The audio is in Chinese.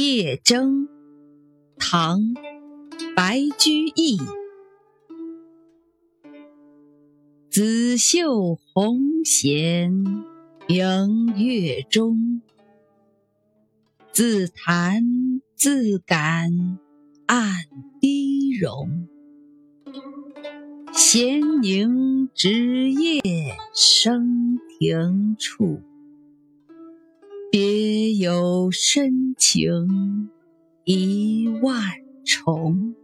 夜征，唐·白居易。紫袖红弦明月中，自弹自感暗低荣。闲凝直夜生停处。别有深情一万重。